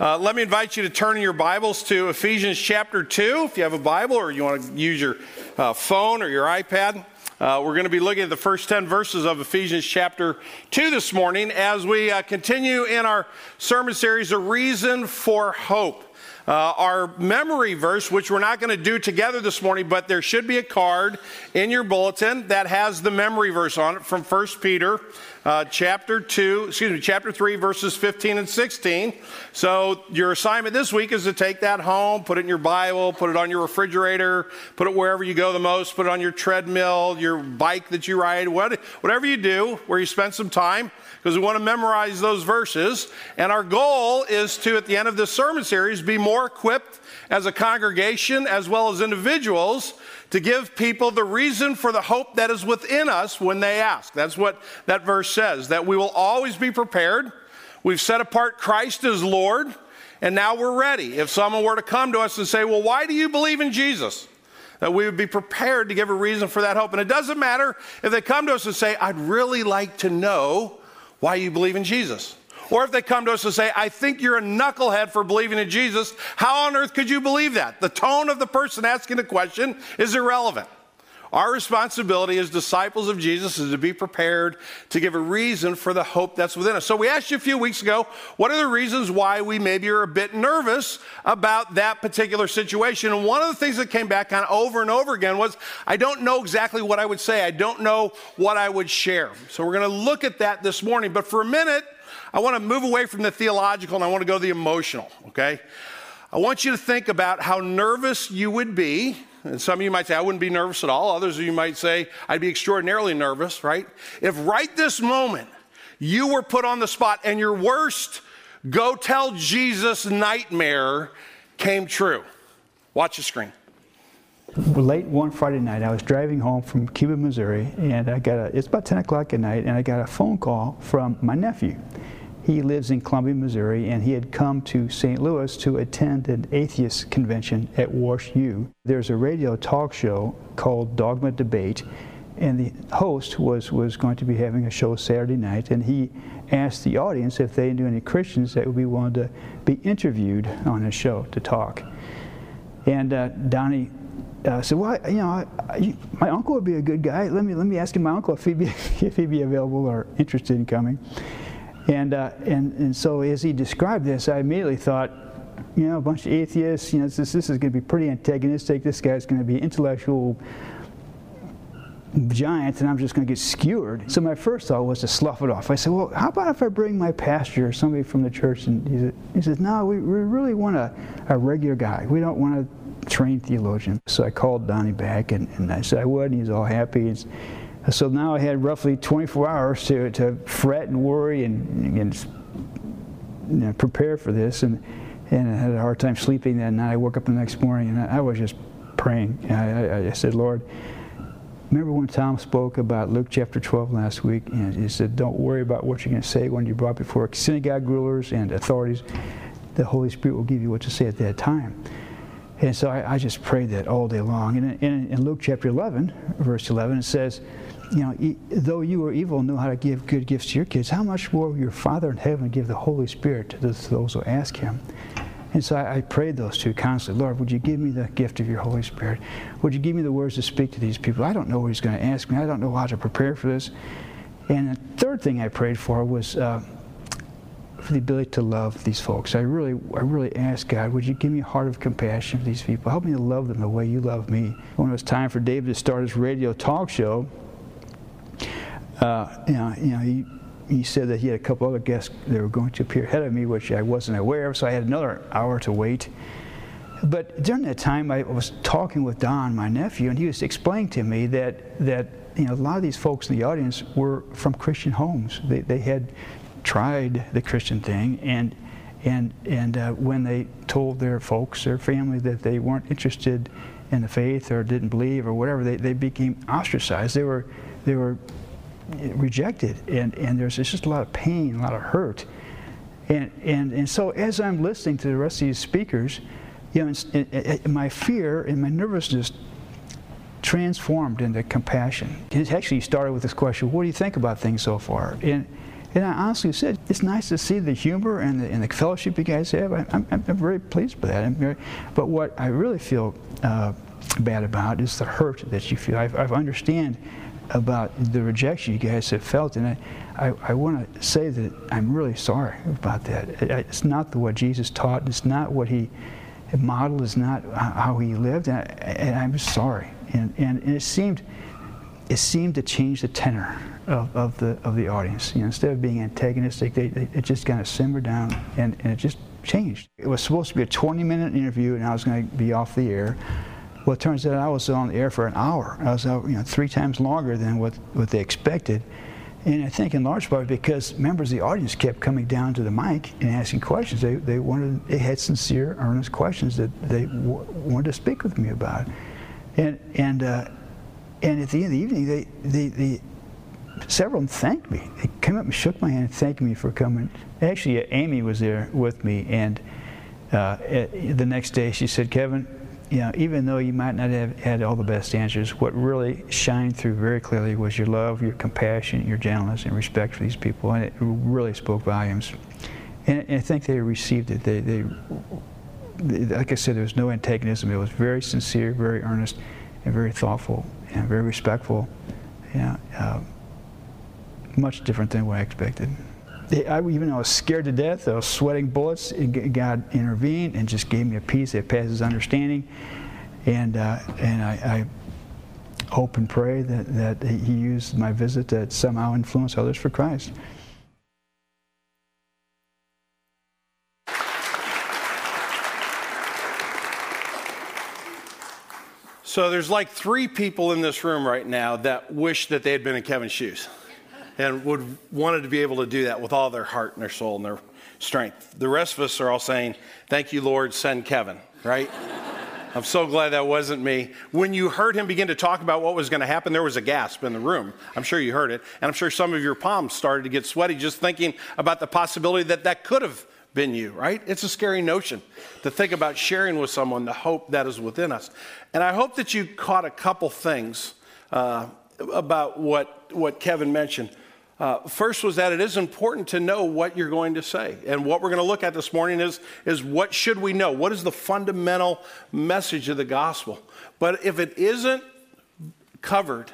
Uh, let me invite you to turn your Bibles to Ephesians chapter 2. If you have a Bible or you want to use your uh, phone or your iPad, uh, we're going to be looking at the first 10 verses of Ephesians chapter 2 this morning as we uh, continue in our sermon series, A Reason for Hope. Uh, our memory verse, which we're not going to do together this morning, but there should be a card in your bulletin that has the memory verse on it from 1 Peter uh, chapter 2, excuse me, chapter 3, verses 15 and 16. So your assignment this week is to take that home, put it in your Bible, put it on your refrigerator, put it wherever you go the most, put it on your treadmill, your bike that you ride, whatever you do where you spend some time because we want to memorize those verses. And our goal is to, at the end of this sermon series, be more equipped as a congregation as well as individuals to give people the reason for the hope that is within us when they ask. That's what that verse says, that we will always be prepared. We've set apart Christ as Lord, and now we're ready. If someone were to come to us and say, Well, why do you believe in Jesus? That we would be prepared to give a reason for that hope. And it doesn't matter if they come to us and say, I'd really like to know why you believe in Jesus. Or if they come to us and say, I think you're a knucklehead for believing in Jesus, how on earth could you believe that? The tone of the person asking the question is irrelevant. Our responsibility as disciples of Jesus is to be prepared to give a reason for the hope that's within us. So, we asked you a few weeks ago, what are the reasons why we maybe are a bit nervous about that particular situation? And one of the things that came back of over and over again was, I don't know exactly what I would say, I don't know what I would share. So, we're going to look at that this morning. But for a minute, I want to move away from the theological and I want to go to the emotional, okay? I want you to think about how nervous you would be. And some of you might say, I wouldn't be nervous at all. Others of you might say, I'd be extraordinarily nervous, right? If right this moment you were put on the spot and your worst go tell Jesus nightmare came true. Watch the screen. Late one Friday night, I was driving home from Cuba, Missouri, and I got a, it's about 10 o'clock at night, and I got a phone call from my nephew. He lives in Columbia, Missouri, and he had come to St. Louis to attend an atheist convention at Wash U. There's a radio talk show called Dogma Debate, and the host was, was going to be having a show Saturday night, and he asked the audience if they knew any Christians that would be willing to be interviewed on his show to talk. And uh, Donnie uh, said, "Well, you know, I, I, my uncle would be a good guy. Let me let me ask him my uncle if he'd be if he'd be available or interested in coming." And, uh, and, and so as he described this, I immediately thought, you know, a bunch of atheists, you know, this, this is going to be pretty antagonistic. This guy's going to be intellectual giant and I'm just going to get skewered. So my first thought was to slough it off. I said, well, how about if I bring my pastor or somebody from the church? And he said, he said no, we, we really want a, a regular guy. We don't want a trained theologian. So I called Donnie back and, and I said I would, and he's all happy. So now I had roughly 24 hours to, to fret and worry and, and you know, prepare for this. And, and I had a hard time sleeping that night. I woke up the next morning and I, I was just praying. I, I, I, said, Lord, remember when Tom spoke about Luke chapter 12 last week? And he said, Don't worry about what you're going to say when you're brought before synagogue rulers and authorities. The Holy Spirit will give you what to say at that time. And so I, I just prayed that all day long. And in, in Luke chapter 11, verse 11, it says, you know, though you were evil, knew how to give good gifts to your kids, how much more will your Father in heaven give the Holy Spirit to those who ask Him? And so I, I, prayed those two constantly. Lord, would you give me the gift of your Holy Spirit? Would you give me the words to speak to these people? I don't know what He's going to ask me. I don't know how to prepare for this. And the third thing I prayed for was uh, for the ability to love these folks. I really, I really asked God, would you give me a heart of compassion for these people? Help me to love them the way you love me. When it was time for David to start his radio talk show, you know, you know he, he said that he had a couple other guests that were going to appear ahead of me, which I wasn't aware of, so I had another hour to wait. But during that time, I was talking with Don, my nephew, and he was explaining to me that, that you know, a lot of these folks in the audience were from Christian homes. They, they had tried the Christian thing, and, and, and uh, when they told their folks, their family, that they weren't interested in the faith or didn't believe or whatever, they, they became ostracized. They were, they were rejected, and, and there's just a lot of pain, a lot of hurt. And, and, and so as I'm listening to the rest of these speakers, you know, my fear and my nervousness transformed into compassion. It actually started with this question, what do you think about things so far? And, And I honestly said, it's nice to see the humor and the, and the fellowship you guys have. I, am I'm very pleased with that. Very, but what I really feel uh, bad about is the hurt that you feel. I've, I've understand about the rejection you guys have felt, and I, I, I want to say that I'm really sorry about that. It, it's not the, what Jesus taught. It's not what he modeled. It's not how he lived, and, I, am sorry. And, and, and, it seemed it seemed to change the tenor of, of the of the audience. You know, instead of being antagonistic, they, they, it just kind of simmered down, and, and it just changed. It was supposed to be a 20-minute interview, and I was going to be off the air. Well, it turns out I was on the air for an hour. I was out, you know, three times longer than what, what they expected. And I think in large part because members of the audience kept coming down to the mic and asking questions. They, they wanted, they had sincere, earnest questions that they wanted to speak with me about. And, and, uh, and at the end of the evening, they, they, they, several of them thanked me. They came up and shook my hand and thanked me for coming. Actually, Amy was there with me, and uh, the next day she said, Kevin, you know, even though you might not have had all the best answers, what really shined through very clearly was your love, your compassion, your gentleness, and respect for these people, and it really spoke volumes. And, and I think they received it. They, they, like I said, there was no antagonism. It was very sincere, very earnest, and very thoughtful, and very respectful. Yeah, uh, much different than what I expected. I, even though I was scared to death, I was sweating bullets, God intervened and just gave me a peace that passes understanding. And, uh, and I, I, hope and pray that, that He used my visit to somehow influence others for Christ. So there's like three people in this room right now that wish that they had been in Kevin's shoes and would wanted to be able to do that with all their heart and their soul and their strength. The rest of us are all saying, "Thank you, Lord, send Kevin." Right? I'm so glad that wasn't me. When you heard him begin to talk about what was going to happen, there was a gasp in the room. I'm sure you heard it. And I'm sure some of your palms started to get sweaty just thinking about the possibility that that could have been you, right? It's a scary notion to think about sharing with someone the hope that is within us. And I hope that you caught a couple things uh, about what, what Kevin mentioned. Uh, first was that it is important to know what you're going to say. And what we're going to look at this morning is, is what should we know? What is the fundamental message of the gospel? But if it isn't covered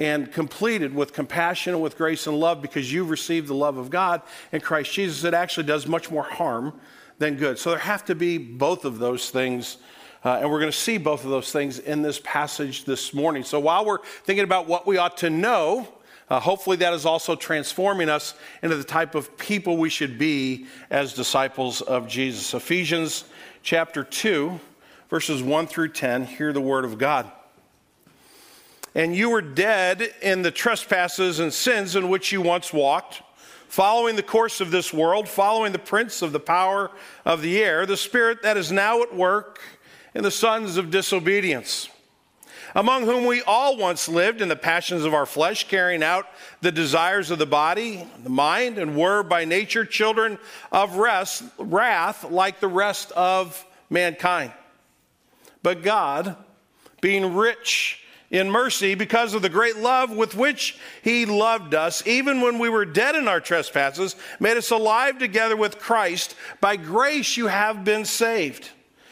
and completed with compassion and with grace and love because you've received the love of God in Christ Jesus, it actually does much more harm than good. So there have to be both of those things. Uh, and we're going to see both of those things in this passage this morning. So while we're thinking about what we ought to know, uh, hopefully, that is also transforming us into the type of people we should be as disciples of Jesus. Ephesians chapter 2, verses 1 through 10, hear the word of God. And you were dead in the trespasses and sins in which you once walked, following the course of this world, following the prince of the power of the air, the spirit that is now at work in the sons of disobedience among whom we all once lived in the passions of our flesh, carrying out the desires of the body, the mind, and were by nature children of rest, wrath like the rest of mankind. But God, being rich in mercy because of the great love with which he loved us, even when we were dead in our trespasses, made us alive together with Christ. By grace you have been saved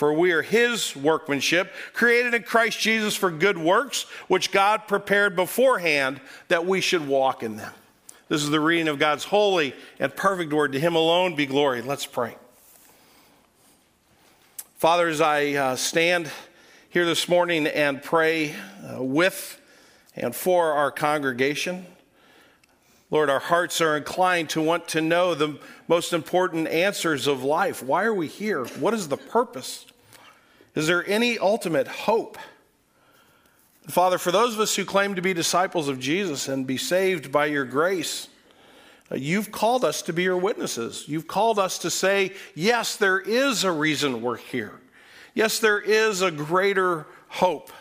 For we are his workmanship, created in Christ Jesus for good works, which God prepared beforehand that we should walk in them. This is the reading of God's holy and perfect word. To him alone be glory. Let's pray. Father, as I uh, stand here this morning and pray uh, with and for our congregation, Lord, our hearts are inclined to want to know the most important answers of life. Why are we here? What is the purpose? Is there any ultimate hope? Father, for those of us who claim to be disciples of Jesus and be saved by your grace, Uh, you've called us to be your witnesses. You've called us to say, yes, there is a reason we're here. Yes, there is a greater hope.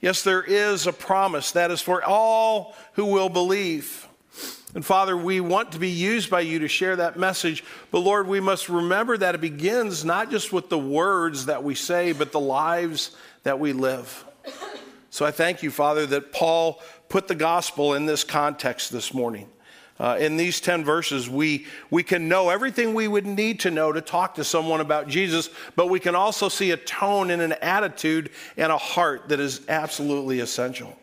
Yes, there is a promise that is for all who will believe. And Father, we want to be used by you to share that message. But Lord, we must remember that it begins not just with the words that we say, but the lives that we live. So I thank you, Father, that Paul put the gospel in this context this morning. Uh, in these 10 verses, we, we can know everything we would need to know to talk to someone about Jesus, but we can also see a tone and an attitude and a heart that is absolutely essential.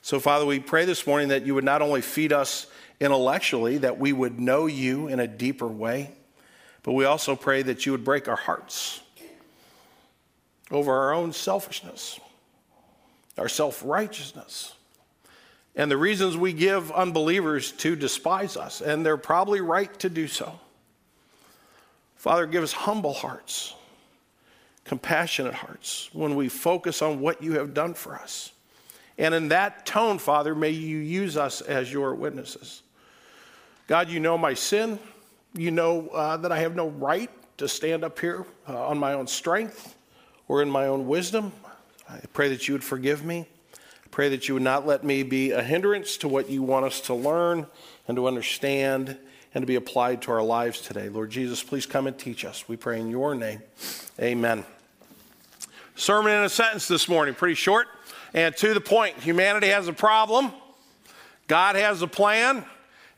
So, Father, we pray this morning that you would not only feed us intellectually, that we would know you in a deeper way, but we also pray that you would break our hearts over our own selfishness, our self righteousness, and the reasons we give unbelievers to despise us, and they're probably right to do so. Father, give us humble hearts, compassionate hearts when we focus on what you have done for us. And in that tone, Father, may you use us as your witnesses. God, you know my sin. You know uh, that I have no right to stand up here uh, on my own strength or in my own wisdom. I pray that you would forgive me. I pray that you would not let me be a hindrance to what you want us to learn and to understand and to be applied to our lives today. Lord Jesus, please come and teach us. We pray in your name. Amen. Sermon in a sentence this morning, pretty short and to the point. Humanity has a problem, God has a plan,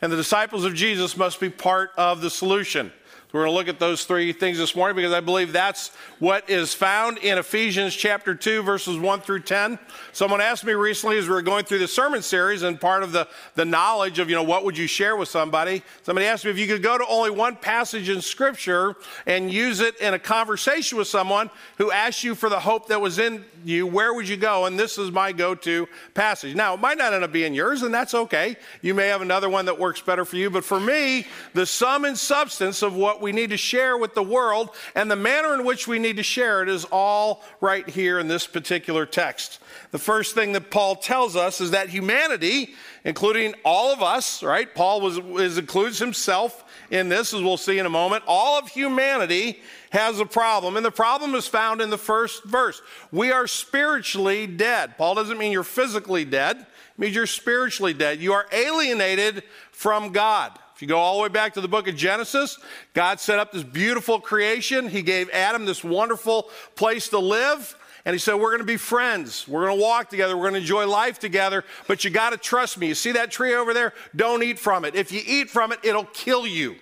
and the disciples of Jesus must be part of the solution. We're going to look at those three things this morning because I believe that's what is found in Ephesians chapter 2, verses 1 through 10. Someone asked me recently as we were going through the sermon series and part of the, the knowledge of, you know, what would you share with somebody? Somebody asked me if you could go to only one passage in Scripture and use it in a conversation with someone who asked you for the hope that was in you, where would you go? And this is my go to passage. Now, it might not end up being yours, and that's okay. You may have another one that works better for you, but for me, the sum and substance of what we need to share with the world and the manner in which we need to share it is all right here in this particular text. The first thing that Paul tells us is that humanity, including all of us, right? Paul was, is, includes himself in this, as we'll see in a moment. All of humanity has a problem, and the problem is found in the first verse. We are spiritually dead. Paul doesn't mean you're physically dead, means you're spiritually dead. You are alienated from God. If you go all the way back to the book of Genesis, God set up this beautiful creation. He gave Adam this wonderful place to live. And he said, We're going to be friends. We're going to walk together. We're going to enjoy life together. But you got to trust me. You see that tree over there? Don't eat from it. If you eat from it, it'll kill you.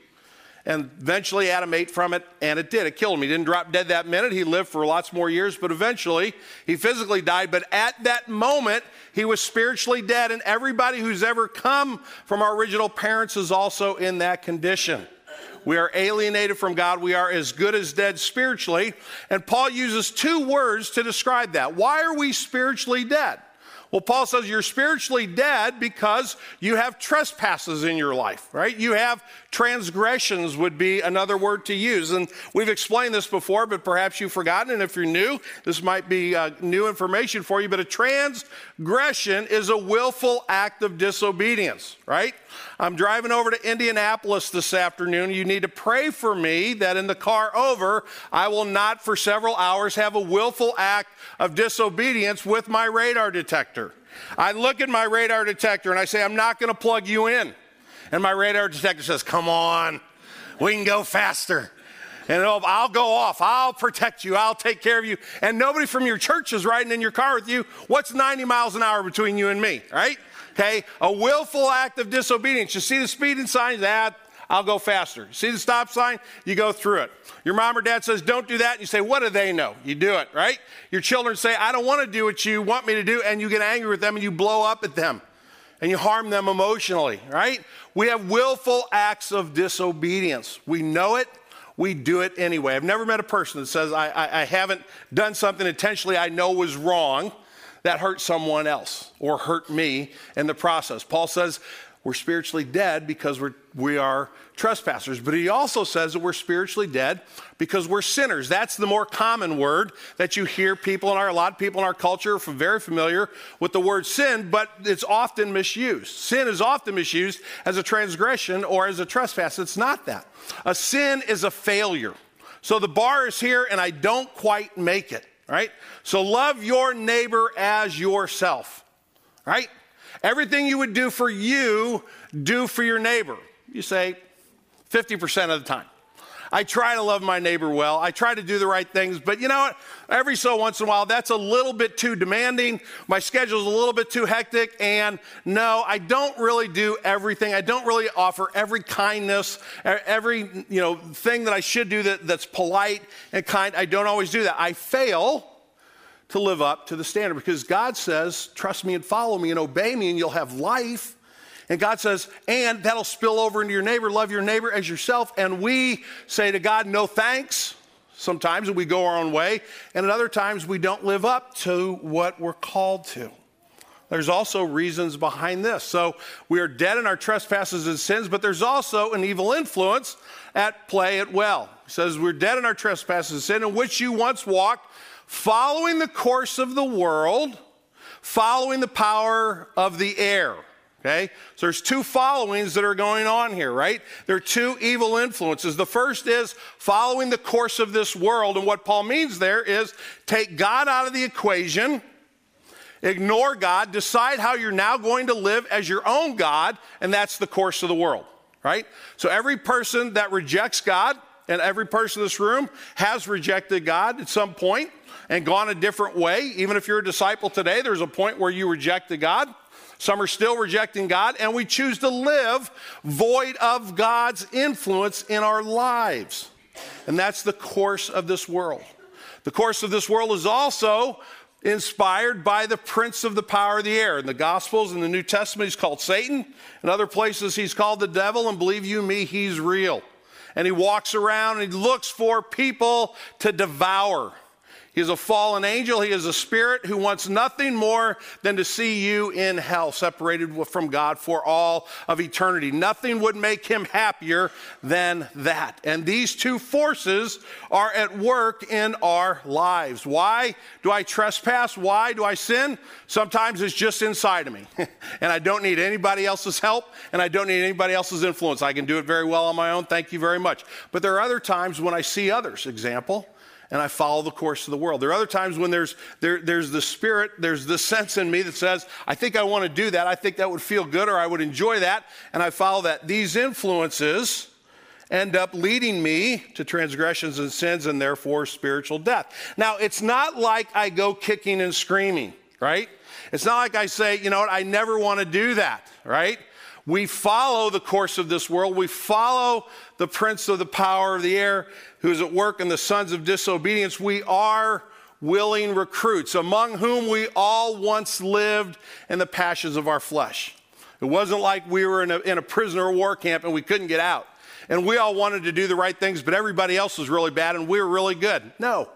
And eventually Adam ate from it, and it did. It killed him. He didn't drop dead that minute. He lived for lots more years, but eventually he physically died. But at that moment, he was spiritually dead. And everybody who's ever come from our original parents is also in that condition. We are alienated from God. We are as good as dead spiritually. And Paul uses two words to describe that. Why are we spiritually dead? Well, Paul says you're spiritually dead because you have trespasses in your life, right? You have transgressions, would be another word to use. And we've explained this before, but perhaps you've forgotten. And if you're new, this might be uh, new information for you. But a transgression is a willful act of disobedience, right? I'm driving over to Indianapolis this afternoon. You need to pray for me that in the car over, I will not for several hours have a willful act of disobedience with my radar detector. I look at my radar detector and I say, I'm not going to plug you in. And my radar detector says, Come on, we can go faster. And I'll go off. I'll protect you. I'll take care of you. And nobody from your church is riding in your car with you. What's 90 miles an hour between you and me, right? Okay, a willful act of disobedience. You see the speeding signs, that I'll go faster. See the stop sign? You go through it. Your mom or dad says, don't do that. And you say, what do they know? You do it, right? Your children say, I don't want to do what you want me to do. And you get angry with them and you blow up at them and you harm them emotionally, right? We have willful acts of disobedience. We know it. We do it anyway. I've never met a person that says, I, I, I haven't done something intentionally I know was wrong that hurt someone else or hurt me in the process. Paul says, we're spiritually dead because we're, we are trespassers. But he also says that we're spiritually dead because we're sinners. That's the more common word that you hear people in our, a lot of people in our culture are very familiar with the word sin, but it's often misused. Sin is often misused as a transgression or as a trespass. It's not that. A sin is a failure. So the bar is here and I don't quite make it, right? So love your neighbor as yourself, right? Everything you would do for you, do for your neighbor. You say 50% of the time. I try to love my neighbor well. I try to do the right things, but you know what? Every so once in a while, that's a little bit too demanding. My schedule's a little bit too hectic, and no, I don't really do everything. I don't really offer every kindness, every you know thing that I should do that, that's polite and kind. I don't always do that. I fail to live up to the standard because God says, trust me and follow me and obey me and you'll have life. And God says, and that'll spill over into your neighbor. Love your neighbor as yourself. And we say to God, no thanks. Sometimes we go our own way. And at other times we don't live up to what we're called to. There's also reasons behind this. So we are dead in our trespasses and sins, but there's also an evil influence at play at well. He says, We're dead in our trespasses and sin, in which you once walked following the course of the world, following the power of the air. Okay? So there's two followings that are going on here, right? There are two evil influences. The first is following the course of this world. And what Paul means there is take God out of the equation, ignore God, decide how you're now going to live as your own God, and that's the course of the world, right? So every person that rejects God, and every person in this room has rejected God at some point and gone a different way. Even if you're a disciple today, there's a point where you rejected God. Some are still rejecting God, and we choose to live void of God's influence in our lives. And that's the course of this world. The course of this world is also inspired by the prince of the power of the air. In the Gospels, in the New Testament, he's called Satan. In other places, he's called the devil, and believe you me, he's real. And he walks around and he looks for people to devour. He is a fallen angel. He is a spirit who wants nothing more than to see you in hell, separated from God for all of eternity. Nothing would make him happier than that. And these two forces are at work in our lives. Why do I trespass? Why do I sin? Sometimes it's just inside of me. and I don't need anybody else's help and I don't need anybody else's influence. I can do it very well on my own. Thank you very much. But there are other times when I see others. Example, and I follow the course of the world. There are other times when there's, there, there's the spirit, there's the sense in me that says, I think I want to do that. I think that would feel good or I would enjoy that. And I follow that. These influences end up leading me to transgressions and sins and therefore spiritual death. Now, it's not like I go kicking and screaming, right? It's not like I say, you know what, I never want to do that, right? We follow the course of this world. We follow the prince of the power of the air who is at work in the sons of disobedience. We are willing recruits, among whom we all once lived in the passions of our flesh. It wasn't like we were in a, in a prisoner of war camp and we couldn't get out. And we all wanted to do the right things, but everybody else was really bad and we were really good. No.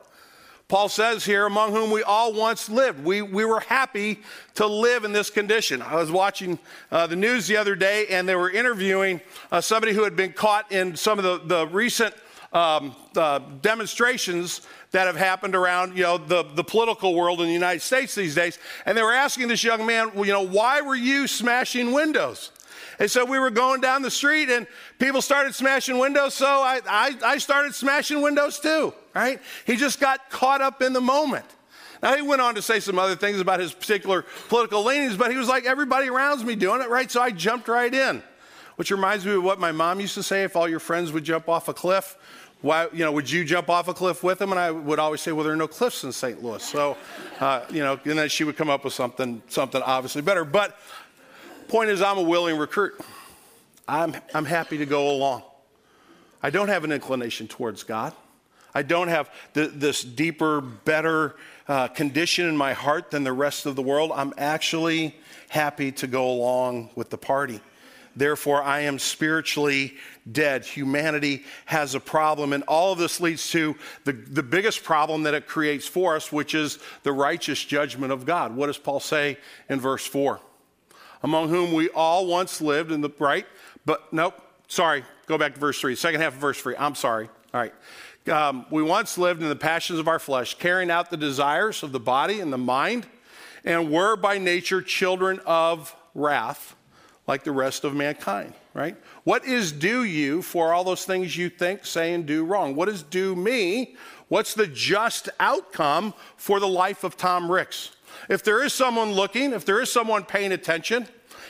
Paul says here, among whom we all once lived. We, we were happy to live in this condition. I was watching uh, the news the other day, and they were interviewing uh, somebody who had been caught in some of the, the recent um, uh, demonstrations that have happened around you know, the, the political world in the United States these days. And they were asking this young man, well, you know, why were you smashing windows? And so we were going down the street and people started smashing windows, so I, I, I started smashing windows too, right? He just got caught up in the moment. Now, he went on to say some other things about his particular political leanings, but he was like, everybody around me doing it, right? So I jumped right in, which reminds me of what my mom used to say if all your friends would jump off a cliff. Why, you know, would you jump off a cliff with them? And I would always say, well, there are no cliffs in St. Louis. So, uh, you know, and then she would come up with something, something obviously better. But Point is, I'm a willing recruit. I'm, I'm happy to go along. I don't have an inclination towards God. I don't have the, this deeper, better uh, condition in my heart than the rest of the world. I'm actually happy to go along with the party. Therefore, I am spiritually dead. Humanity has a problem. And all of this leads to the, the biggest problem that it creates for us, which is the righteous judgment of God. What does Paul say in verse 4? Among whom we all once lived in the right, but nope, sorry, go back to verse 3, second half of verse 3. I'm sorry. All right. Um, we once lived in the passions of our flesh, carrying out the desires of the body and the mind, and were by nature children of wrath, like the rest of mankind, right? What is due you for all those things you think, say, and do wrong? What is due me? What's the just outcome for the life of Tom Ricks? If there is someone looking, if there is someone paying attention,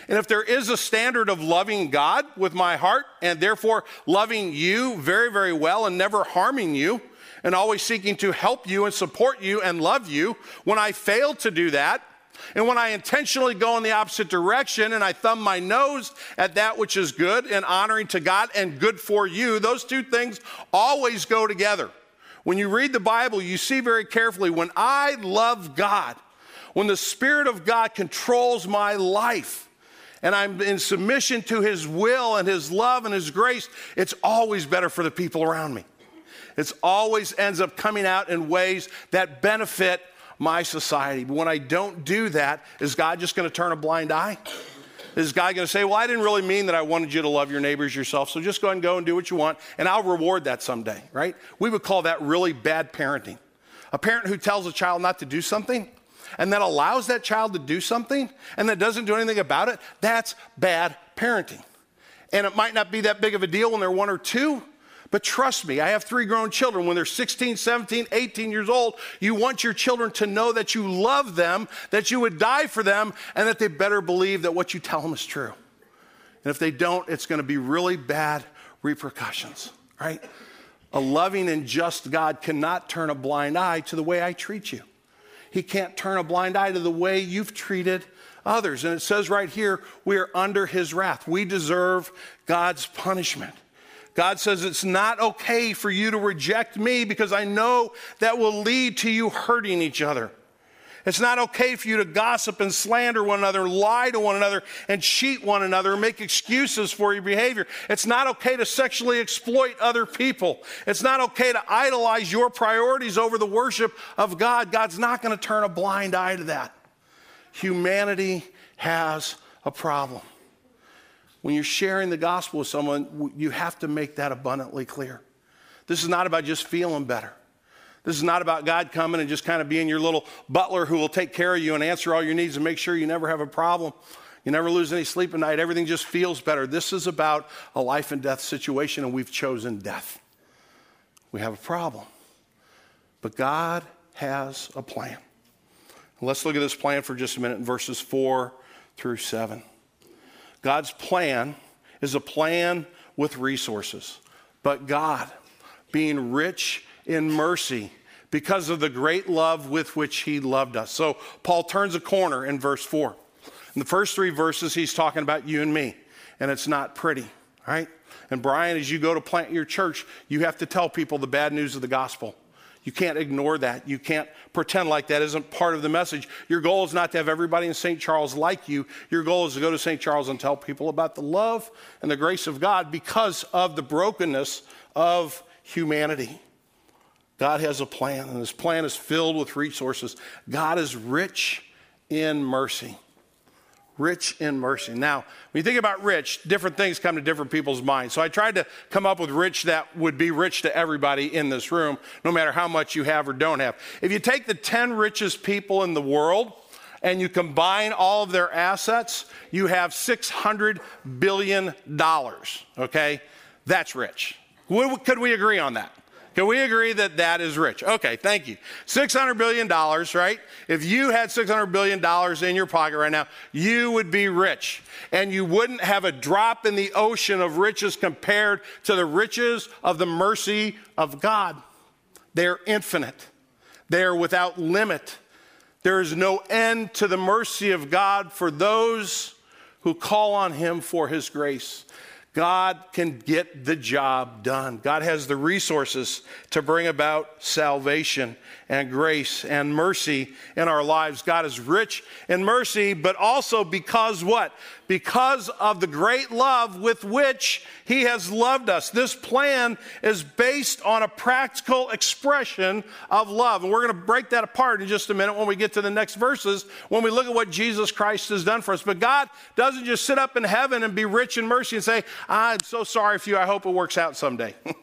and if there is a standard of loving God with my heart and therefore loving you very, very well and never harming you and always seeking to help you and support you and love you, when I fail to do that, and when I intentionally go in the opposite direction and I thumb my nose at that which is good and honoring to God and good for you, those two things always go together. When you read the Bible, you see very carefully when I love God, when the Spirit of God controls my life, and I'm in submission to His will and His love and His grace, it's always better for the people around me. It always ends up coming out in ways that benefit my society. But when I don't do that, is God just going to turn a blind eye? Is God going to say, Well, I didn't really mean that I wanted you to love your neighbors yourself, so just go and go and do what you want, and I'll reward that someday, right? We would call that really bad parenting. A parent who tells a child not to do something and that allows that child to do something and that doesn't do anything about it, that's bad parenting. And it might not be that big of a deal when they're one or two, but trust me, I have three grown children. When they're 16, 17, 18 years old, you want your children to know that you love them, that you would die for them, and that they better believe that what you tell them is true. And if they don't, it's going to be really bad repercussions, right? A loving and just God cannot turn a blind eye to the way I treat you. He can't turn a blind eye to the way you've treated others. And it says right here, we are under his wrath. We deserve God's punishment. God says it's not okay for you to reject me because I know that will lead to you hurting each other. It's not okay for you to gossip and slander one another, lie to one another, and cheat one another, and make excuses for your behavior. It's not okay to sexually exploit other people. It's not okay to idolize your priorities over the worship of God. God's not going to turn a blind eye to that. Humanity has a problem. When you're sharing the gospel with someone, you have to make that abundantly clear. This is not about just feeling better. This is not about God coming and just kind of being your little butler who will take care of you and answer all your needs and make sure you never have a problem. You never lose any sleep at night. Everything just feels better. This is about a life and death situation, and we've chosen death. We have a problem. But God has a plan. Let's look at this plan for just a minute in verses 4 through 7. God's plan is a plan with resources, but God, being rich in mercy, because of the great love with which he loved us. So Paul turns a corner in verse 4. In the first three verses, he's talking about you and me, and it's not pretty, right? And Brian, as you go to plant your church, you have to tell people the bad news of the gospel. You can't ignore that. You can't pretend like that isn't part of the message. Your goal is not to have everybody in St. Charles like you. Your goal is to go to St. Charles and tell people about the love and the grace of God because of the brokenness of humanity. God has a plan, and his plan is filled with resources. God is rich in mercy. Rich in mercy. Now, when you think about rich, different things come to different people's minds. So I tried to come up with rich that would be rich to everybody in this room, no matter how much you have or don't have. If you take the 10 richest people in the world, and you combine all of their assets, you have $600 billion. Okay? That's rich. Could we agree on that? Can we agree that that is rich? Okay, thank you. $600 billion, right? If you had $600 billion in your pocket right now, you would be rich. And you wouldn't have a drop in the ocean of riches compared to the riches of the mercy of God. They're infinite, they're without limit. There is no end to the mercy of God for those who call on Him for His grace. God can get the job done. God has the resources to bring about salvation and grace and mercy in our lives. God is rich in mercy, but also because what? Because of the great love with which He has loved us. This plan is based on a practical expression of love. And we're going to break that apart in just a minute when we get to the next verses, when we look at what Jesus Christ has done for us. But God doesn't just sit up in heaven and be rich in mercy and say, I'm so sorry for you. I hope it works out someday.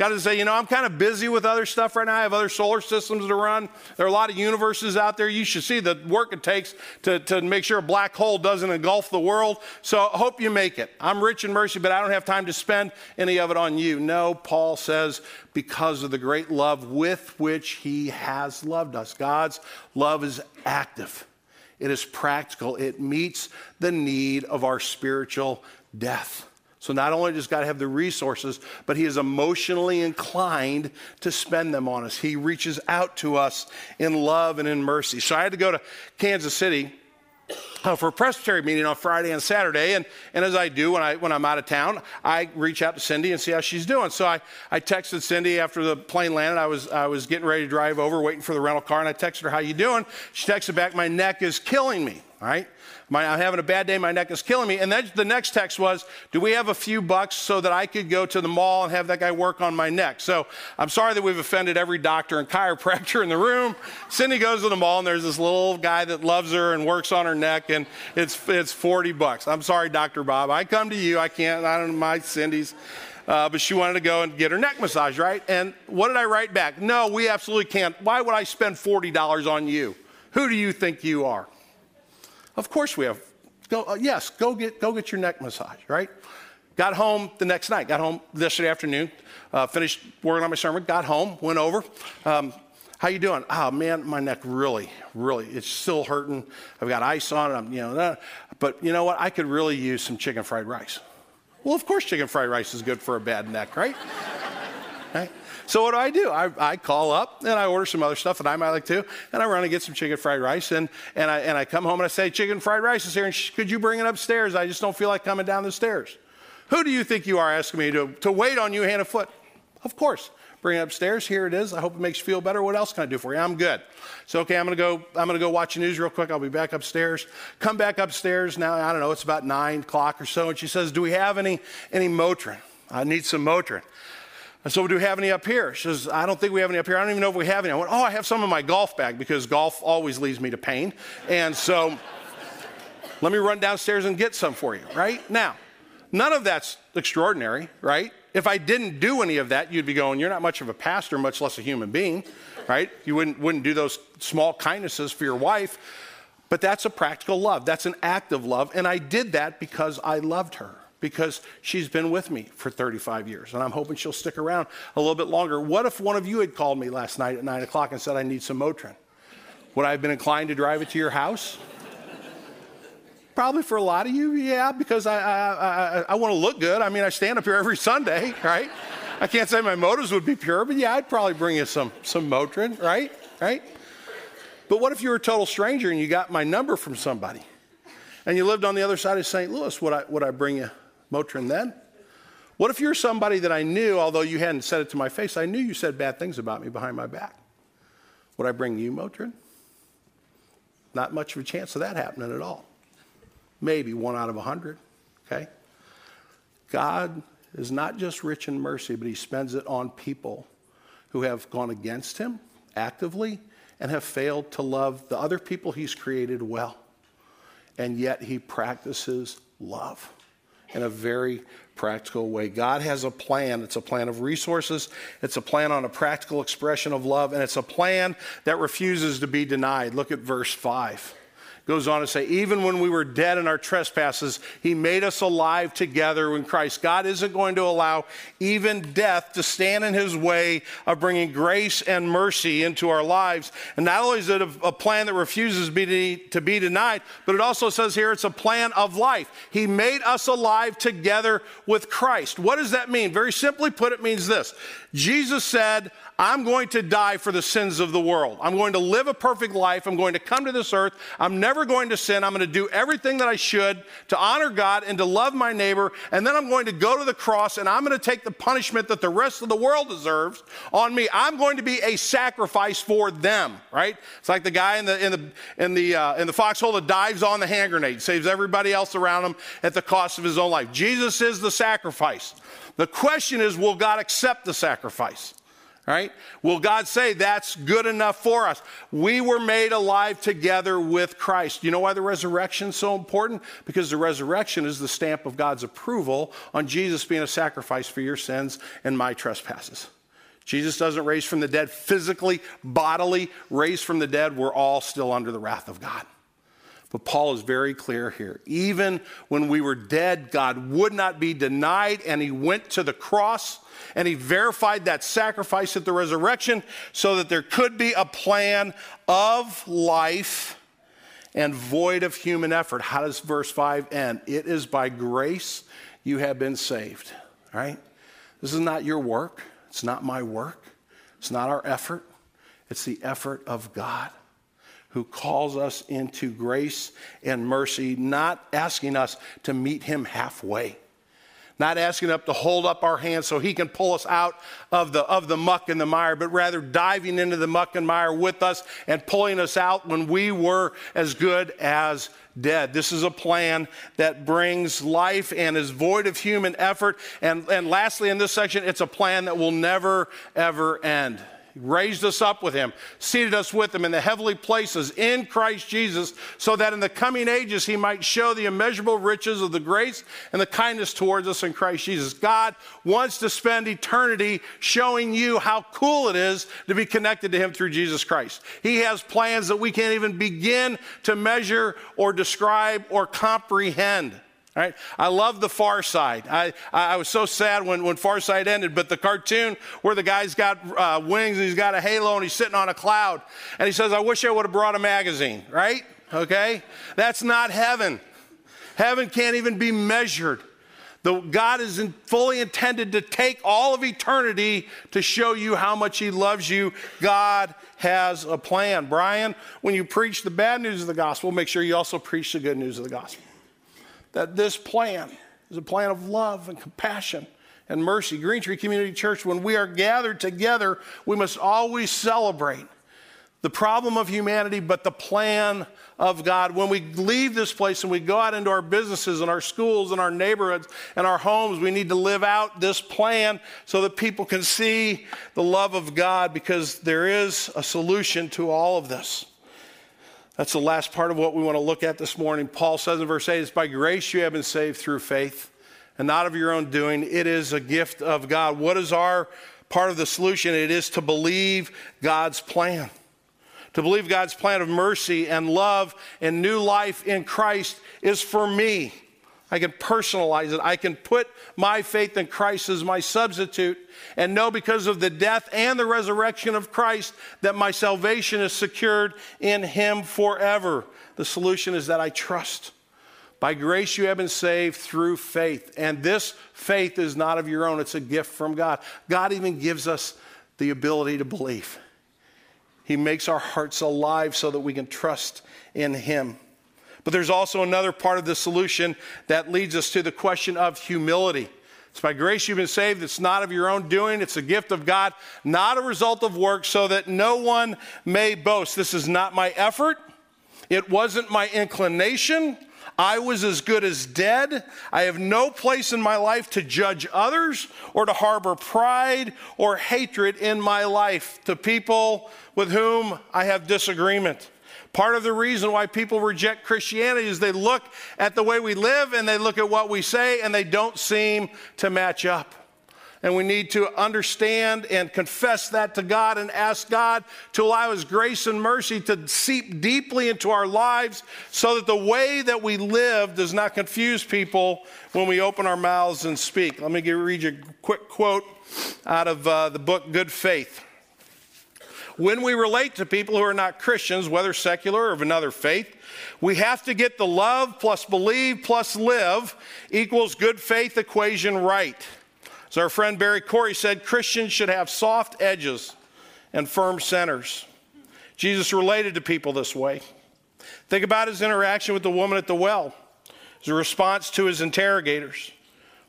Got to say, you know, I'm kind of busy with other stuff right now. I have other solar systems to run. There are a lot of universes out there. You should see the work it takes to, to make sure a black hole doesn't engulf the world. So I hope you make it. I'm rich in mercy, but I don't have time to spend any of it on you. No, Paul says, because of the great love with which he has loved us. God's love is active. It is practical. It meets the need of our spiritual death. So not only does God have the resources, but He is emotionally inclined to spend them on us. He reaches out to us in love and in mercy. So I had to go to Kansas City uh, for a presbytery meeting on Friday and Saturday. And, and as I do when, I, when I'm out of town, I reach out to Cindy and see how she's doing. So I, I texted Cindy after the plane landed. I was, I was getting ready to drive over, waiting for the rental car, and I texted her, How you doing? She texted back, My neck is killing me. All right? My, I'm having a bad day. My neck is killing me. And then the next text was, Do we have a few bucks so that I could go to the mall and have that guy work on my neck? So I'm sorry that we've offended every doctor and chiropractor in the room. Cindy goes to the mall and there's this little guy that loves her and works on her neck and it's, it's 40 bucks. I'm sorry, Dr. Bob. I come to you. I can't, I don't know, my Cindy's. Uh, but she wanted to go and get her neck massage, right? And what did I write back? No, we absolutely can't. Why would I spend $40 on you? Who do you think you are? Of course we have. Go, uh, yes, go get, go get your neck massage, right? Got home the next night, got home yesterday afternoon, uh, finished working on my sermon, got home, went over. Um, how you doing? Oh man, my neck really, really, it's still hurting. I've got ice on it. I'm, you know, but you know what? I could really use some chicken fried rice. Well, of course, chicken fried rice is good for a bad neck, right? right? So what do I do? I, I call up and I order some other stuff that I might like to, and I run and get some chicken fried rice, and, and, I, and I come home and I say, chicken fried rice is here, and sh- could you bring it upstairs? I just don't feel like coming down the stairs. Who do you think you are asking me to, to wait on you hand and foot? Of course. Bring it upstairs. Here it is. I hope it makes you feel better. What else can I do for you? I'm good. So okay, I'm gonna go. I'm gonna go watch the news real quick. I'll be back upstairs. Come back upstairs now. I don't know. It's about nine o'clock or so, and she says, "Do we have any any Motrin? I need some Motrin." And so, do we have any up here? She says, I don't think we have any up here. I don't even know if we have any. I went, Oh, I have some in my golf bag because golf always leads me to pain. And so, let me run downstairs and get some for you, right? Now, none of that's extraordinary, right? If I didn't do any of that, you'd be going, You're not much of a pastor, much less a human being, right? You wouldn't, wouldn't do those small kindnesses for your wife. But that's a practical love. That's an act of love. And I did that because I loved her because she's been with me for 35 years and I'm hoping she'll stick around a little bit longer. What if one of you had called me last night at 9 o'clock and said, I need some Motrin? Would I have been inclined to drive it to your house? Probably for a lot of you, yeah, because I, I, I, I want to look good. I mean, I stand up here every Sunday, right? I can't say my motives would be pure, but yeah, I'd probably bring you some, some Motrin, right? Right? But what if you were a total stranger and you got my number from somebody? And you lived on the other side of St. Louis, would I, would I bring you Motrin then? What if you're somebody that I knew, although you hadn't said it to my face, I knew you said bad things about me behind my back? Would I bring you Motrin? Not much of a chance of that happening at all. Maybe one out of a hundred, okay? God is not just rich in mercy, but he spends it on people who have gone against him actively and have failed to love the other people he's created well. And yet he practices love in a very practical way. God has a plan. It's a plan of resources, it's a plan on a practical expression of love, and it's a plan that refuses to be denied. Look at verse 5 goes on to say, even when we were dead in our trespasses, he made us alive together in Christ. God isn't going to allow even death to stand in his way of bringing grace and mercy into our lives. And not only is it a, a plan that refuses be, to be denied, but it also says here it's a plan of life. He made us alive together with Christ. What does that mean? Very simply put, it means this Jesus said, I'm going to die for the sins of the world. I'm going to live a perfect life. I'm going to come to this earth. I'm never going to sin. I'm going to do everything that I should to honor God and to love my neighbor. And then I'm going to go to the cross and I'm going to take the punishment that the rest of the world deserves on me. I'm going to be a sacrifice for them, right? It's like the guy in the, in the, in the, uh, in the foxhole that dives on the hand grenade, saves everybody else around him at the cost of his own life. Jesus is the sacrifice. The question is, will God accept the sacrifice? Right? Will God say that's good enough for us? We were made alive together with Christ. You know why the resurrection is so important? Because the resurrection is the stamp of God's approval on Jesus being a sacrifice for your sins and my trespasses. Jesus doesn't raise from the dead physically, bodily, raised from the dead. We're all still under the wrath of God. But Paul is very clear here. Even when we were dead, God would not be denied, and he went to the cross and he verified that sacrifice at the resurrection so that there could be a plan of life and void of human effort. How does verse 5 end? It is by grace you have been saved, right? This is not your work, it's not my work, it's not our effort, it's the effort of God who calls us into grace and mercy, not asking us to meet him halfway. Not asking us to hold up our hands so he can pull us out of the, of the muck and the mire, but rather diving into the muck and mire with us and pulling us out when we were as good as dead. This is a plan that brings life and is void of human effort. And, and lastly, in this section, it's a plan that will never, ever end raised us up with him, seated us with him in the heavenly places in Christ Jesus, so that in the coming ages he might show the immeasurable riches of the grace and the kindness towards us in Christ Jesus. God wants to spend eternity showing you how cool it is to be connected to him through Jesus Christ. He has plans that we can't even begin to measure or describe or comprehend. I love the Far Side. I, I was so sad when, when Far Side ended, but the cartoon where the guy's got uh, wings and he's got a halo and he's sitting on a cloud and he says, I wish I would have brought a magazine, right? Okay? That's not heaven. Heaven can't even be measured. The, God is in, fully intended to take all of eternity to show you how much He loves you. God has a plan. Brian, when you preach the bad news of the gospel, make sure you also preach the good news of the gospel that this plan is a plan of love and compassion and mercy. Green Tree Community Church, when we are gathered together, we must always celebrate the problem of humanity, but the plan of God. When we leave this place and we go out into our businesses and our schools and our neighborhoods and our homes, we need to live out this plan so that people can see the love of God because there is a solution to all of this. That's the last part of what we want to look at this morning. Paul says in verse 8, It's by grace you have been saved through faith, and not of your own doing. It is a gift of God. What is our part of the solution? It is to believe God's plan. To believe God's plan of mercy and love and new life in Christ is for me. I can personalize it. I can put my faith in Christ as my substitute and know because of the death and the resurrection of Christ that my salvation is secured in Him forever. The solution is that I trust. By grace you have been saved through faith. And this faith is not of your own, it's a gift from God. God even gives us the ability to believe. He makes our hearts alive so that we can trust in Him. But there's also another part of the solution that leads us to the question of humility. It's by grace you've been saved. It's not of your own doing. It's a gift of God, not a result of work, so that no one may boast. This is not my effort. It wasn't my inclination. I was as good as dead. I have no place in my life to judge others or to harbor pride or hatred in my life to people with whom I have disagreement. Part of the reason why people reject Christianity is they look at the way we live and they look at what we say and they don't seem to match up. And we need to understand and confess that to God and ask God to allow His grace and mercy to seep deeply into our lives so that the way that we live does not confuse people when we open our mouths and speak. Let me read you a quick quote out of uh, the book Good Faith when we relate to people who are not Christians, whether secular or of another faith, we have to get the love plus believe plus live equals good faith equation right. As our friend Barry Corey said, Christians should have soft edges and firm centers. Jesus related to people this way. Think about his interaction with the woman at the well, his response to his interrogators,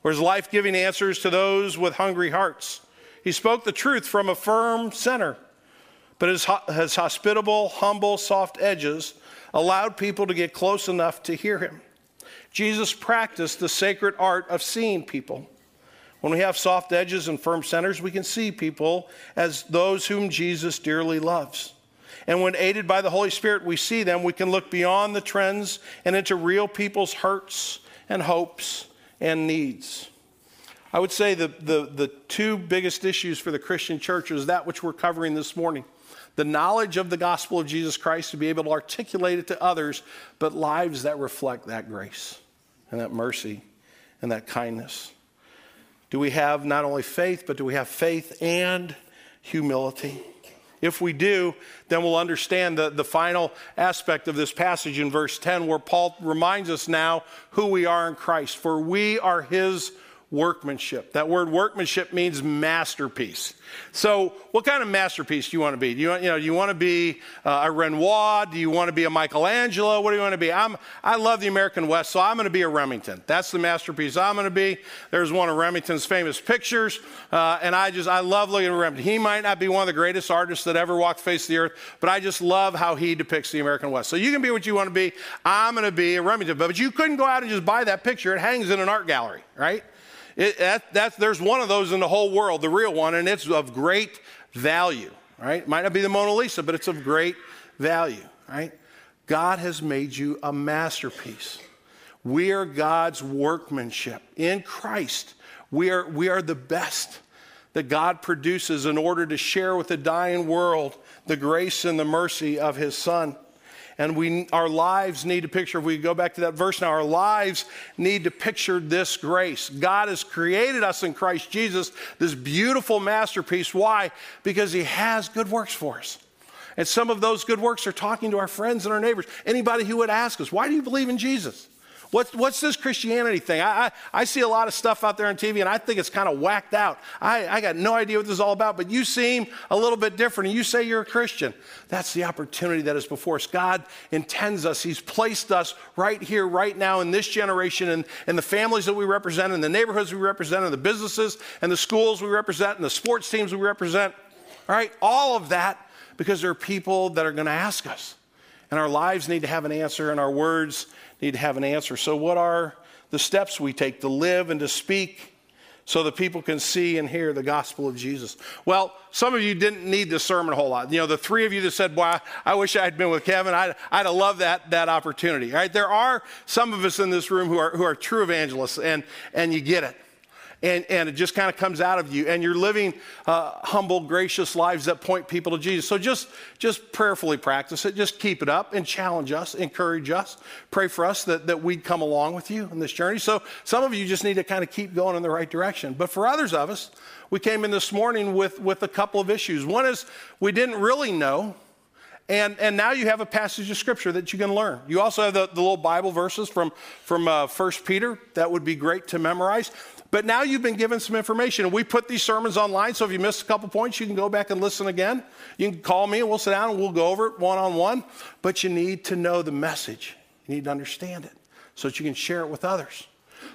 or his life giving answers to those with hungry hearts. He spoke the truth from a firm center, but his, his hospitable, humble, soft edges allowed people to get close enough to hear him. Jesus practiced the sacred art of seeing people. When we have soft edges and firm centers, we can see people as those whom Jesus dearly loves. And when aided by the Holy Spirit, we see them, we can look beyond the trends and into real people's hurts and hopes and needs. I would say the, the, the two biggest issues for the Christian church is that which we're covering this morning the knowledge of the gospel of Jesus Christ to be able to articulate it to others, but lives that reflect that grace and that mercy and that kindness. Do we have not only faith, but do we have faith and humility? If we do, then we'll understand the, the final aspect of this passage in verse 10, where Paul reminds us now who we are in Christ. For we are his workmanship. That word workmanship means masterpiece. So, what kind of masterpiece do you want to be? Do you want, you know, do you want to be uh, a Renoir? Do you want to be a Michelangelo? What do you want to be? I'm, I love the American West, so I'm going to be a Remington. That's the masterpiece I'm going to be. There's one of Remington's famous pictures, uh, and I just, I love looking at Remington. He might not be one of the greatest artists that ever walked the face of the earth, but I just love how he depicts the American West. So, you can be what you want to be. I'm going to be a Remington. But you couldn't go out and just buy that picture. It hangs in an art gallery, right? It, that, that's, there's one of those in the whole world, the real one, and it's of great value, right? It might not be the Mona Lisa, but it's of great value, right? God has made you a masterpiece. We are God's workmanship. In Christ, we are, we are the best that God produces in order to share with the dying world the grace and the mercy of His Son. And we, our lives need to picture, if we go back to that verse now, our lives need to picture this grace. God has created us in Christ Jesus, this beautiful masterpiece. Why? Because He has good works for us. And some of those good works are talking to our friends and our neighbors. Anybody who would ask us, why do you believe in Jesus? What's, what's this Christianity thing? I, I, I, see a lot of stuff out there on TV and I think it's kind of whacked out. I, I got no idea what this is all about, but you seem a little bit different and you say you're a Christian. That's the opportunity that is before us. God intends us, He's placed us right here, right now in this generation and, and the families that we represent, and the neighborhoods we represent, and the businesses and the schools we represent, and the sports teams we represent. All right, all of that because there are people that are going to ask us. And our lives need to have an answer, and our words need to have an answer. So, what are the steps we take to live and to speak so that people can see and hear the gospel of Jesus? Well, some of you didn't need this sermon a whole lot. You know, the three of you that said, Boy, I wish I had been with Kevin, I'd, I'd have loved that, that opportunity. Right? There are some of us in this room who are, who are true evangelists, and, and you get it and, and it just kind of comes out of you. And you're living uh, humble, gracious lives that point people to Jesus. So just, just prayerfully practice it. Just keep it up and challenge us, encourage us. Pray for us that, that we'd come along with you in this journey. So some of you just need to kind of keep going in the right direction. But for others of us, we came in this morning with, with a couple of issues. One is we didn't really know and, and now you have a passage of scripture that you can learn. You also have the, the little Bible verses from, from uh, 1 Peter. That would be great to memorize. But now you've been given some information. We put these sermons online, so if you missed a couple points, you can go back and listen again. You can call me and we'll sit down and we'll go over it one on one. But you need to know the message, you need to understand it so that you can share it with others.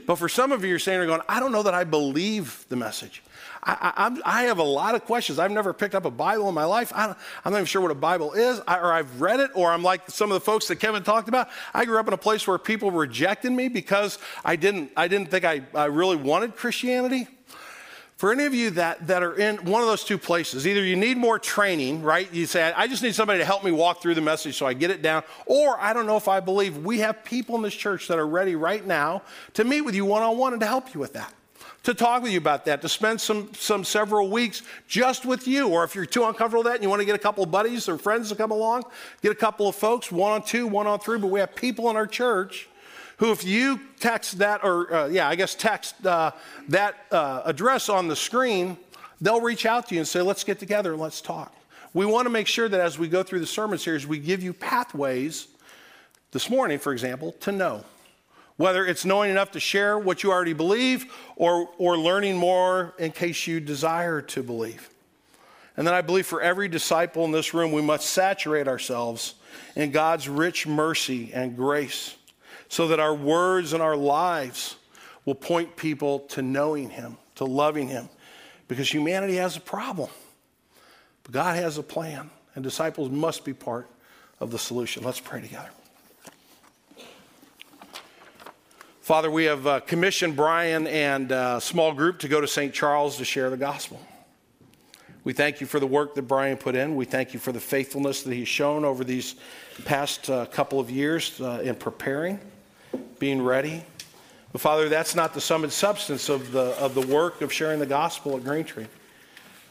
But for some of you, you're saying, you're going, I don't know that I believe the message. I, I, I, have a lot of questions. I've never picked up a Bible in my life. I am not even sure what a Bible is, I, or I've read it, or I'm like some of the folks that Kevin talked about. I grew up in a place where people rejected me because I didn't, I didn't think I, I really wanted Christianity. For any of you that, that are in one of those two places, either you need more training, right? You say, I just need somebody to help me walk through the message so I get it down, or I don't know if I believe. We have people in this church that are ready right now to meet with you one on one and to help you with that to talk with you about that, to spend some, some several weeks just with you. Or if you're too uncomfortable with that and you want to get a couple of buddies or friends to come along, get a couple of folks, one on two, one on three. But we have people in our church who, if you text that, or uh, yeah, I guess text uh, that uh, address on the screen, they'll reach out to you and say, let's get together and let's talk. We want to make sure that as we go through the sermon series, we give you pathways, this morning, for example, to know. Whether it's knowing enough to share what you already believe or, or learning more in case you desire to believe. And then I believe for every disciple in this room, we must saturate ourselves in God's rich mercy and grace so that our words and our lives will point people to knowing Him, to loving Him, because humanity has a problem. But God has a plan, and disciples must be part of the solution. Let's pray together. Father, we have uh, commissioned Brian and a uh, small group to go to St. Charles to share the gospel. We thank you for the work that Brian put in. We thank you for the faithfulness that he's shown over these past uh, couple of years uh, in preparing, being ready. But Father, that's not the sum and substance of the, of the work of sharing the gospel at Green Tree.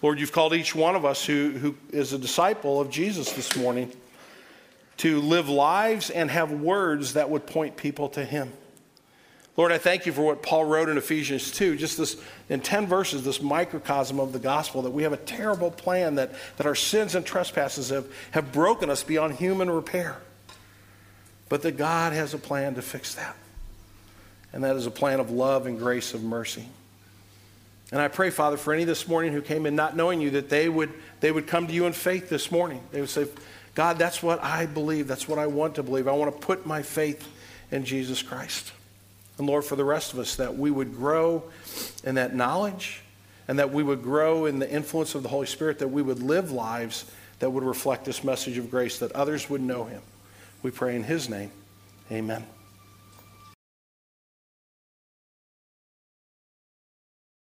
Lord, you've called each one of us who, who is a disciple of Jesus this morning to live lives and have words that would point people to him. Lord, I thank you for what Paul wrote in Ephesians 2, just this in 10 verses, this microcosm of the gospel, that we have a terrible plan, that, that our sins and trespasses have, have broken us beyond human repair. But that God has a plan to fix that. And that is a plan of love and grace of mercy. And I pray, Father, for any this morning who came in not knowing you, that they would, they would come to you in faith this morning. They would say, God, that's what I believe. That's what I want to believe. I want to put my faith in Jesus Christ. And Lord, for the rest of us, that we would grow in that knowledge and that we would grow in the influence of the Holy Spirit, that we would live lives that would reflect this message of grace, that others would know Him. We pray in His name. Amen.